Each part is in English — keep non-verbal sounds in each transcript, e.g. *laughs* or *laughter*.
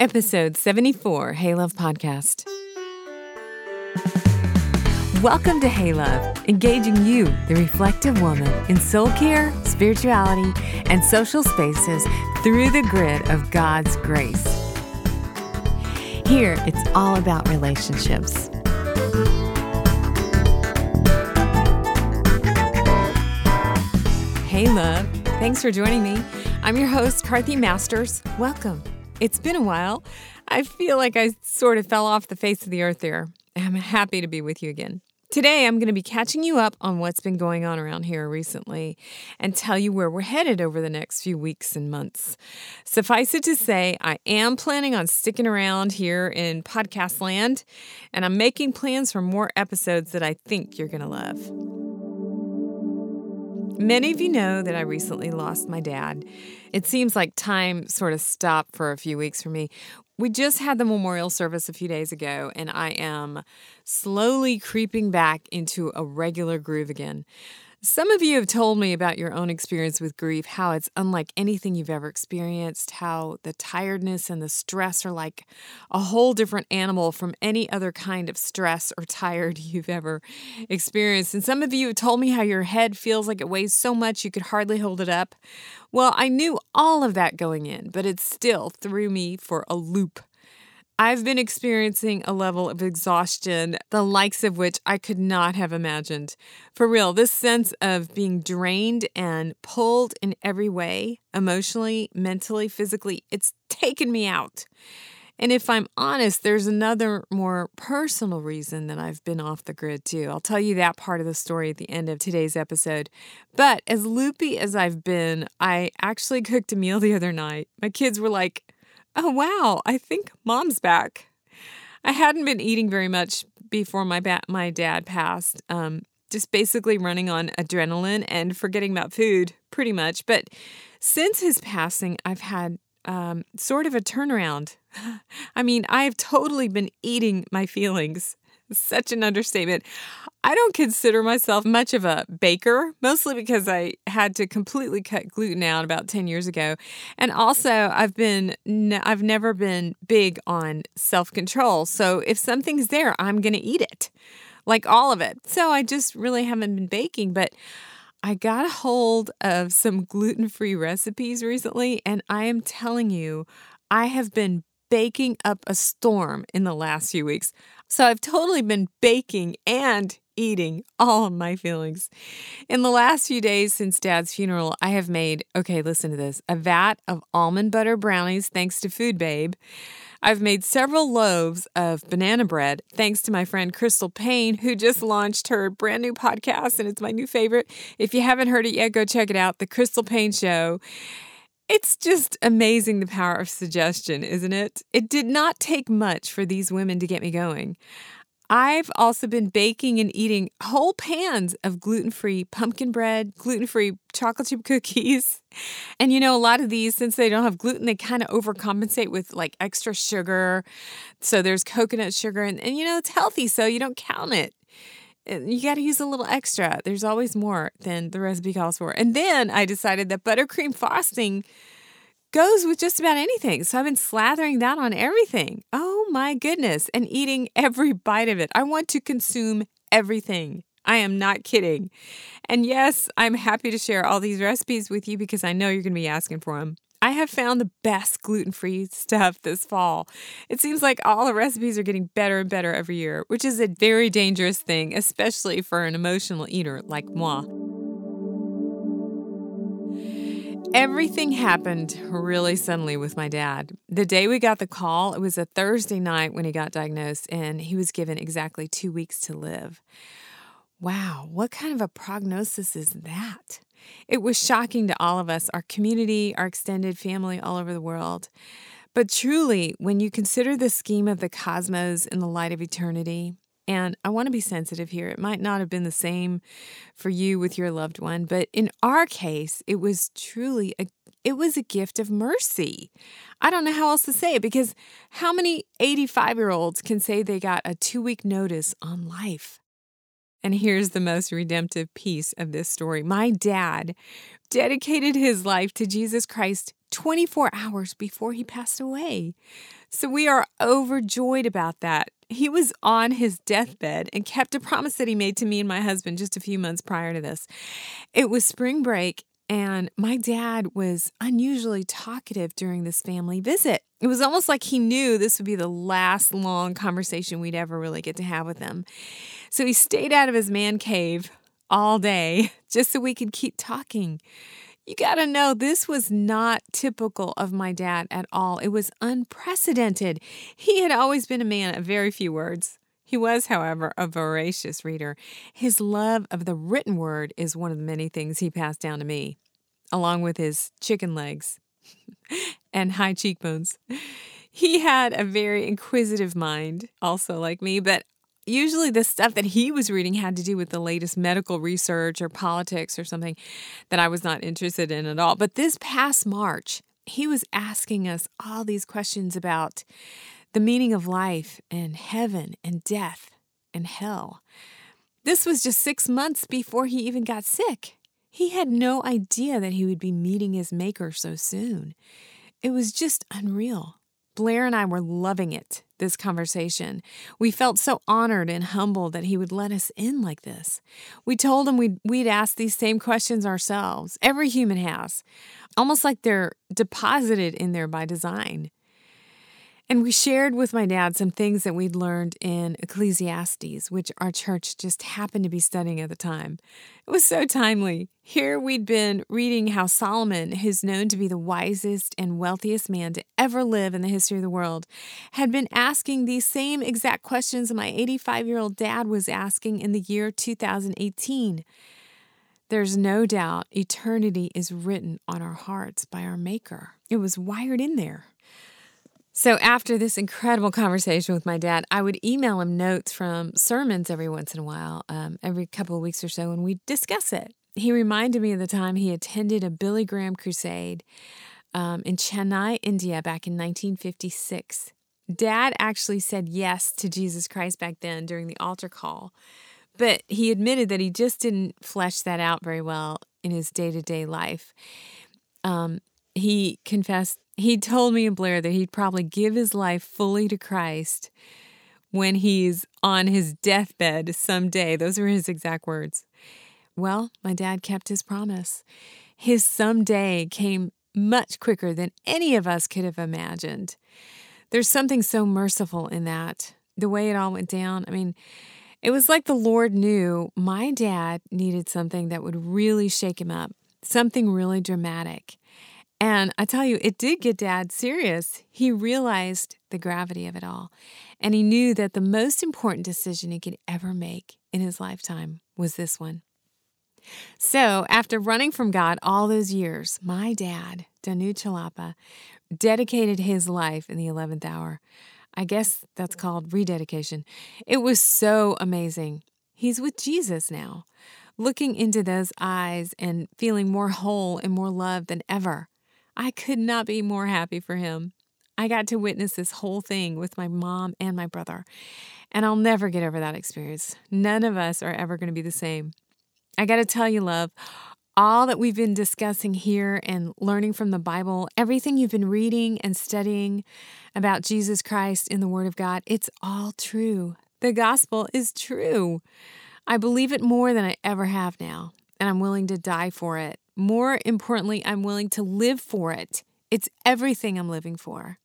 Episode 74, Hey Love Podcast. Welcome to Hey Love, engaging you, the reflective woman, in soul care, spirituality, and social spaces through the grid of God's grace. Here, it's all about relationships. Hey, love. Thanks for joining me. I'm your host, Carthy Masters. Welcome. It's been a while. I feel like I sort of fell off the face of the earth there. I'm happy to be with you again. Today, I'm going to be catching you up on what's been going on around here recently and tell you where we're headed over the next few weeks and months. Suffice it to say, I am planning on sticking around here in podcast land, and I'm making plans for more episodes that I think you're going to love. Many of you know that I recently lost my dad. It seems like time sort of stopped for a few weeks for me. We just had the memorial service a few days ago, and I am slowly creeping back into a regular groove again. Some of you have told me about your own experience with grief, how it's unlike anything you've ever experienced, how the tiredness and the stress are like a whole different animal from any other kind of stress or tired *laughs* you've ever experienced. And some of you have told me how your head feels like it weighs so much you could hardly hold it up. Well, I knew all of that going in, but it still threw me for a loop. I've been experiencing a level of exhaustion, the likes of which I could not have imagined. For real, this sense of being drained and pulled in every way, emotionally, mentally, physically, it's taken me out. And if I'm honest, there's another more personal reason that I've been off the grid too. I'll tell you that part of the story at the end of today's episode. But as loopy as I've been, I actually cooked a meal the other night. My kids were like, oh, wow, I think mom's back. I hadn't been eating very much before my ba- my dad passed. Um, just basically running on adrenaline and forgetting about food, pretty much. But since his passing, I've had um, sort of a turnaround. *laughs* I mean, I have totally been eating my feelings. Such an understatement. I don't consider myself much of a baker, mostly because I had to completely cut gluten out about 10 years ago. And also, I've been I've never been big on self-control. So if something's there, I'm going to eat it. Like all of it. So I just really haven't been baking, but I got a hold of some gluten-free recipes recently and I am telling you, I have been baking up a storm in the last few weeks. So I've totally been baking and eating all of my feelings. In the last few days since dad's funeral, I have made, okay, listen to this, a vat of almond butter brownies thanks to Food Babe. I've made several loaves of banana bread thanks to my friend Crystal Paine, who just launched her brand new podcast, and it's my new favorite. If you haven't heard it yet, go check it out The Crystal Paine Show. It's just amazing the power of suggestion, isn't it? It did not take much for these women to get me going. I've also been baking and eating whole pans of gluten free pumpkin bread, gluten free chocolate chip cookies. And you know, a lot of these, since they don't have gluten, they kind of overcompensate with like extra sugar. So there's coconut sugar, and, and you know, it's healthy, so you don't count it you got to use a little extra. There's always more than the recipe calls for. And then I decided that buttercream frosting goes with just about anything. So I've been slathering that on everything. Oh my goodness. And eating every bite of it. I want to consume everything. I am not kidding. And yes, I'm happy to share all these recipes with you because I know you're going to be asking for them. I have found the best gluten free stuff this fall. It seems like all the recipes are getting better and better every year, which is a very dangerous thing, especially for an emotional eater like moi. Everything happened really suddenly with my dad. The day we got the call, it was a Thursday night when he got diagnosed, and he was given exactly two weeks to live. Wow, what kind of a prognosis is that? It was shocking to all of us, our community, our extended family all over the world. But truly, when you consider the scheme of the cosmos in the light of eternity, and I want to be sensitive here, it might not have been the same for you with your loved one, but in our case, it was truly a it was a gift of mercy. I don't know how else to say it because how many 85 year olds can say they got a two week notice on life? And here's the most redemptive piece of this story my dad dedicated his life to Jesus Christ 24 hours before he passed away. So we are overjoyed about that. He was on his deathbed and kept a promise that he made to me and my husband just a few months prior to this. It was spring break, and my dad was unusually talkative during this family visit. It was almost like he knew this would be the last long conversation we'd ever really get to have with him. So he stayed out of his man cave all day *laughs* just so we could keep talking. You got to know this was not typical of my dad at all. It was unprecedented. He had always been a man of very few words. He was, however, a voracious reader. His love of the written word is one of the many things he passed down to me, along with his chicken legs *laughs* and high cheekbones. He had a very inquisitive mind, also like me, but usually the stuff that he was reading had to do with the latest medical research or politics or something that I was not interested in at all. But this past March, he was asking us all these questions about the meaning of life and heaven and death and hell. This was just six months before he even got sick. He had no idea that he would be meeting his maker so soon. It was just unreal. Blair and I were loving it, this conversation. We felt so honored and humbled that he would let us in like this. We told him we'd, we'd ask these same questions ourselves. Every human has, almost like they're deposited in there by design. And we shared with my dad some things that we'd learned in Ecclesiastes, which our church just happened to be studying at the time. It was so timely. Here we'd been reading how Solomon, who's known to be the wisest and wealthiest man to ever live in the history of the world, had been asking these same exact questions my 85 year old dad was asking in the year 2018. There's no doubt eternity is written on our hearts by our Maker. It was wired in there. So, after this incredible conversation with my dad, I would email him notes from sermons every once in a while, um, every couple of weeks or so, and we'd discuss it. He reminded me of the time he attended a Billy Graham crusade um, in Chennai, India, back in 1956. Dad actually said yes to Jesus Christ back then during the altar call, but he admitted that he just didn't flesh that out very well in his day to day life. Um, he confessed he told me and Blair that he'd probably give his life fully to Christ when he's on his deathbed someday. Those were his exact words. Well, my dad kept his promise. His someday came much quicker than any of us could have imagined. There's something so merciful in that, the way it all went down. I mean, it was like the Lord knew my dad needed something that would really shake him up, something really dramatic. And I tell you, it did get dad serious. He realized the gravity of it all. And he knew that the most important decision he could ever make in his lifetime was this one. So, after running from God all those years, my dad, Danu Chalapa, dedicated his life in the 11th hour. I guess that's called rededication. It was so amazing. He's with Jesus now, looking into those eyes and feeling more whole and more loved than ever. I could not be more happy for him. I got to witness this whole thing with my mom and my brother, and I'll never get over that experience. None of us are ever going to be the same. I got to tell you, love, all that we've been discussing here and learning from the Bible, everything you've been reading and studying about Jesus Christ in the Word of God, it's all true. The gospel is true. I believe it more than I ever have now, and I'm willing to die for it. More importantly, I'm willing to live for it. It's everything I'm living for.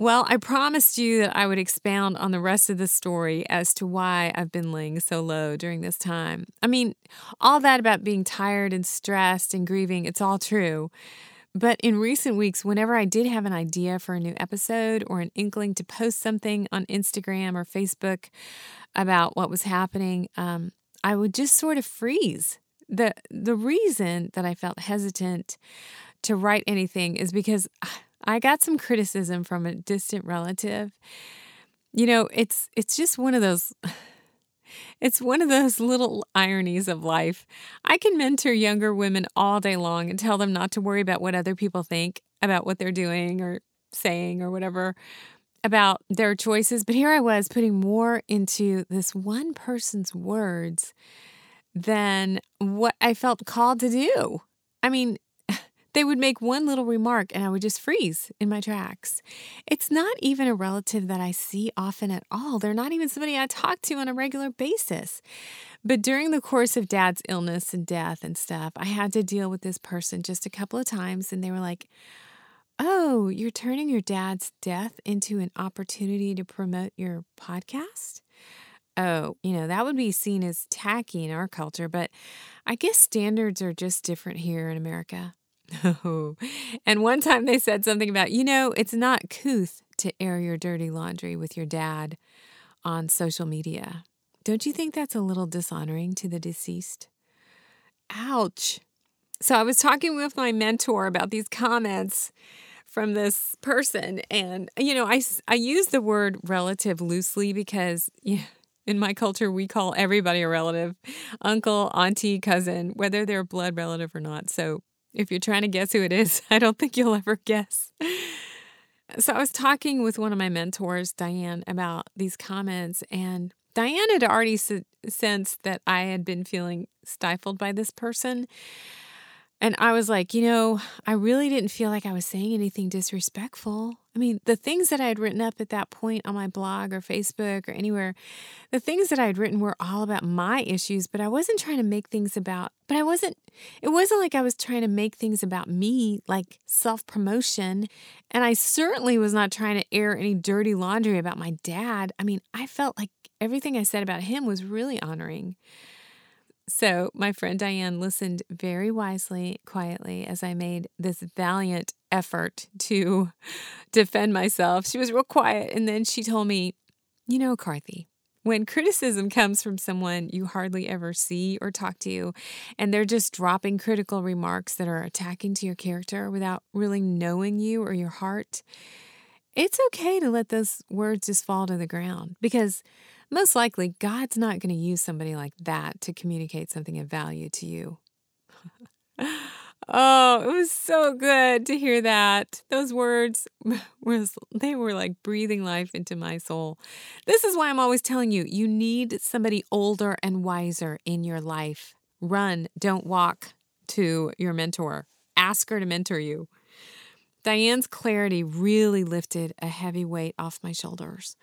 Well, I promised you that I would expound on the rest of the story as to why I've been laying so low during this time. I mean, all that about being tired and stressed and grieving, it's all true. But in recent weeks, whenever I did have an idea for a new episode or an inkling to post something on Instagram or Facebook about what was happening, um, I would just sort of freeze the the reason that I felt hesitant to write anything is because I got some criticism from a distant relative. You know, it's it's just one of those *sighs* it's one of those little ironies of life. I can mentor younger women all day long and tell them not to worry about what other people think about what they're doing or saying or whatever about their choices, but here I was putting more into this one person's words than what I felt called to do. I mean, *laughs* They would make one little remark and I would just freeze in my tracks. It's not even a relative that I see often at all. They're not even somebody I talk to on a regular basis. But during the course of dad's illness and death and stuff, I had to deal with this person just a couple of times and they were like, Oh, you're turning your dad's death into an opportunity to promote your podcast? Oh, you know, that would be seen as tacky in our culture, but I guess standards are just different here in America. Oh, *laughs* and one time they said something about, you know, it's not couth to air your dirty laundry with your dad on social media. Don't you think that's a little dishonoring to the deceased? Ouch. So I was talking with my mentor about these comments from this person. And, you know, I, I use the word relative loosely because yeah, in my culture, we call everybody a relative uncle, auntie, cousin, whether they're a blood relative or not. So if you're trying to guess who it is, *laughs* I don't think you'll ever guess. So I was talking with one of my mentors, Diane, about these comments, and Diane had already sensed that I had been feeling stifled by this person. And I was like, you know, I really didn't feel like I was saying anything disrespectful. I mean, the things that I had written up at that point on my blog or Facebook or anywhere, the things that I had written were all about my issues, but I wasn't trying to make things about, but I wasn't, it wasn't like I was trying to make things about me, like self promotion. And I certainly was not trying to air any dirty laundry about my dad. I mean, I felt like everything I said about him was really honoring. So, my friend Diane listened very wisely, quietly, as I made this valiant effort to defend myself. She was real quiet. And then she told me, You know, Carthy, when criticism comes from someone you hardly ever see or talk to, and they're just dropping critical remarks that are attacking to your character without really knowing you or your heart, it's okay to let those words just fall to the ground because most likely God's not going to use somebody like that to communicate something of value to you. *laughs* oh, it was so good to hear that. Those words *laughs* was they were like breathing life into my soul. This is why I'm always telling you, you need somebody older and wiser in your life. Run, don't walk to your mentor. Ask her to mentor you. Diane's clarity really lifted a heavy weight off my shoulders.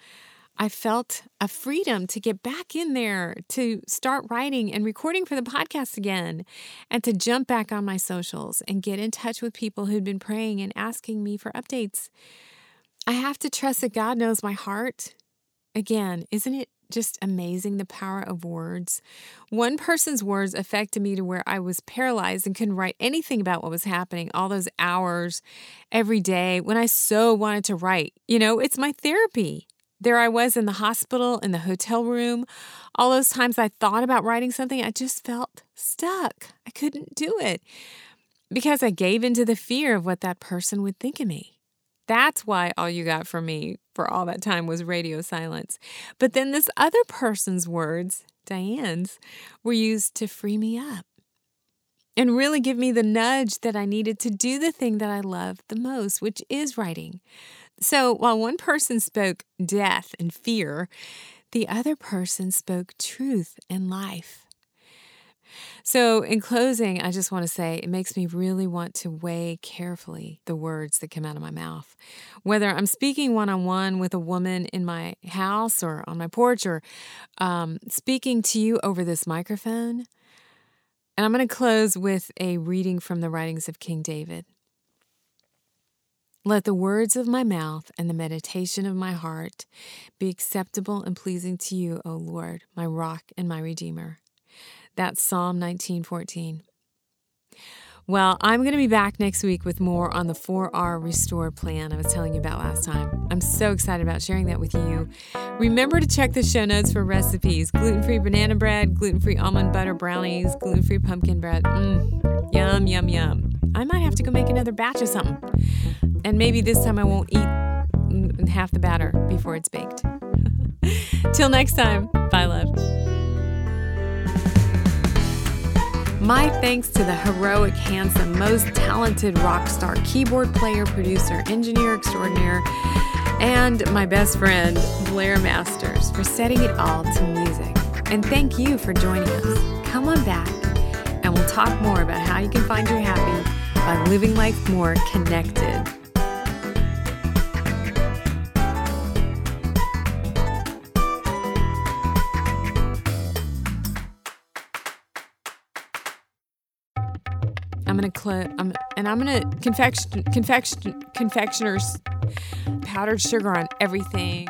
I felt a freedom to get back in there, to start writing and recording for the podcast again, and to jump back on my socials and get in touch with people who'd been praying and asking me for updates. I have to trust that God knows my heart. Again, isn't it just amazing the power of words? One person's words affected me to where I was paralyzed and couldn't write anything about what was happening all those hours every day when I so wanted to write. You know, it's my therapy. There I was in the hospital, in the hotel room. All those times I thought about writing something, I just felt stuck. I couldn't do it because I gave into the fear of what that person would think of me. That's why all you got from me for all that time was radio silence. But then this other person's words, Diane's, were used to free me up and really give me the nudge that I needed to do the thing that I love the most, which is writing. So while one person spoke death and fear, the other person spoke truth and life. So, in closing, I just want to say it makes me really want to weigh carefully the words that come out of my mouth. Whether I'm speaking one on one with a woman in my house or on my porch or um, speaking to you over this microphone. And I'm going to close with a reading from the writings of King David. Let the words of my mouth and the meditation of my heart be acceptable and pleasing to you, O Lord, my rock and my redeemer. That's Psalm 1914. Well, I'm going to be back next week with more on the 4R Restore plan I was telling you about last time. I'm so excited about sharing that with you. Remember to check the show notes for recipes gluten free banana bread, gluten free almond butter brownies, gluten free pumpkin bread. Mmm, yum, yum, yum. I might have to go make another batch of something. And maybe this time I won't eat half the batter before it's baked. *laughs* Till next time, bye, love. My thanks to the heroic, handsome, most talented rock star, keyboard player, producer, engineer extraordinaire, and my best friend, Blair Masters, for setting it all to music. And thank you for joining us. Come on back, and we'll talk more about how you can find your happy by living life more connected. I'm gonna cl- I'm, and I'm gonna confection confection confectioners powdered sugar on everything.